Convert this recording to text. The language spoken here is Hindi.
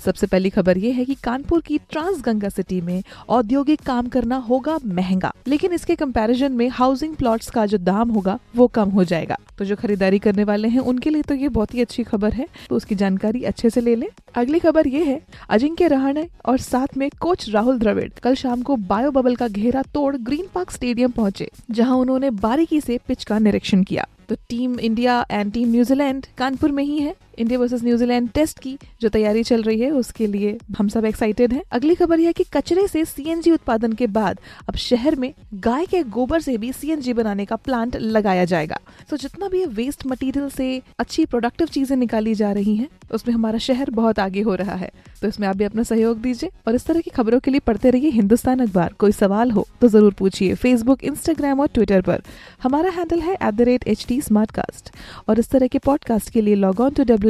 सबसे पहली खबर ये है कि कानपुर की ट्रांस गंगा सिटी में औद्योगिक काम करना होगा महँगा, लेकिन इसके कंपैरिजन में हाउसिंग प्लॉट्स का जो दाम होगा वो कम हो जाएगा। तो जो खरीदारी करने वाले हैं, उनके लिए तो ये बहुत ही अच्छी खबर है तो उसकी जानकारी अच्छे से ले लें। अगली खबर ये है, अजिंक्य रहाणे और साथ में कोच राहुल द्रविड़ कल शाम को बायो बबल का घेरा तोड़ ग्रीन पार्क स्टेडियम पहुँचे, जहाँ उन्होंने बारीकी से पिच का निरीक्षण किया। तो team India and team New Zealand Kanpur में ही है। इंडिया वर्सेस न्यूजीलैंड टेस्ट की जो तैयारी चल रही है, उसके लिए हम सब एक्साइटेड हैं। अगली खबर यह कि कचरे से सीएनजी उत्पादन के बाद अब शहर में गाय के गोबर से भी सीएनजी बनाने का प्लांट लगाया जाएगा। तो जितना भी वेस्ट मटेरियल से अच्छी प्रोडक्टिव चीज़ें निकाली जा रही हैं, उसमें हमारा शहर बहुत आगे हो रहा है। तो इसमें आप भी अपना सहयोग दीजिए और इस तरह की खबरों के लिए पढ़ते रहिए हिंदुस्तान अखबार। कोई सवाल हो तो ज़रूर पूछिए फेसबुक इंस्टाग्राम और ट्विटर पर। हमारा हैंडल है एट और इस तरह के पॉडकास्ट के लिए लॉग ऑन टू डब्ल्यू